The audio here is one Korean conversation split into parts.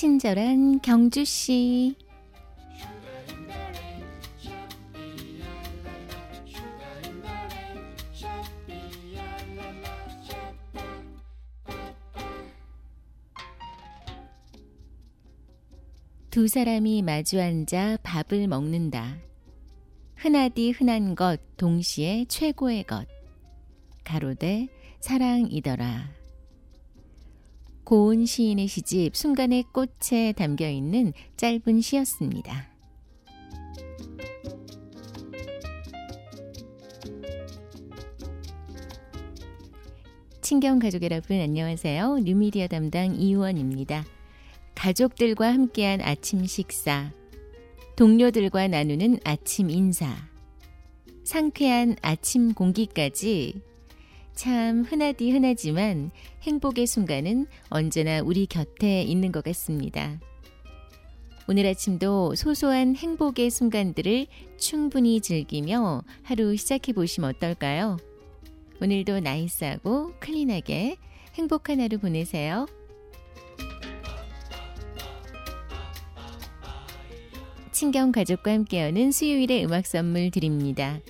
친절한 경주 씨. 두 사람이 마주 앉아 밥을 먹는다. 흔하디 흔한 것 동시에 최고의 것. 가로되 사랑이더라. 고운 시인의 시집 순간의 꽃에 담겨 있는 짧은 시였습니다. 친경 가족 여러분 안녕하세요. 뉴미디어 담당 이우원입니다. 가족들과 함께한 아침 식사, 동료들과 나누는 아침 인사, 상쾌한 아침 공기까지 참 흔하디 흔하지만 행복의 순간은 언제나 우리 곁에 있는 것 같습니다. 오늘 아침도 소소한 행복의 순간들을 충분히 즐기며 하루 시작해 보시면 어떨까요? 오늘도 나이스하고 클린하게 행복한 하루 보내세요. 친경 가족과 함께하는 수요일의 음악 선물 드립니다.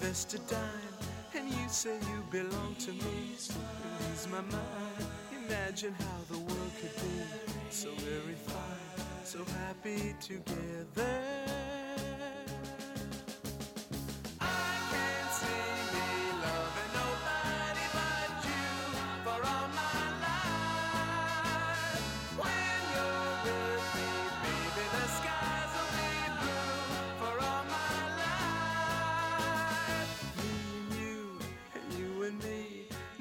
invest a dime, and you say you belong to me, lose my mind. Imagine how the world could be so very fine, so happy together.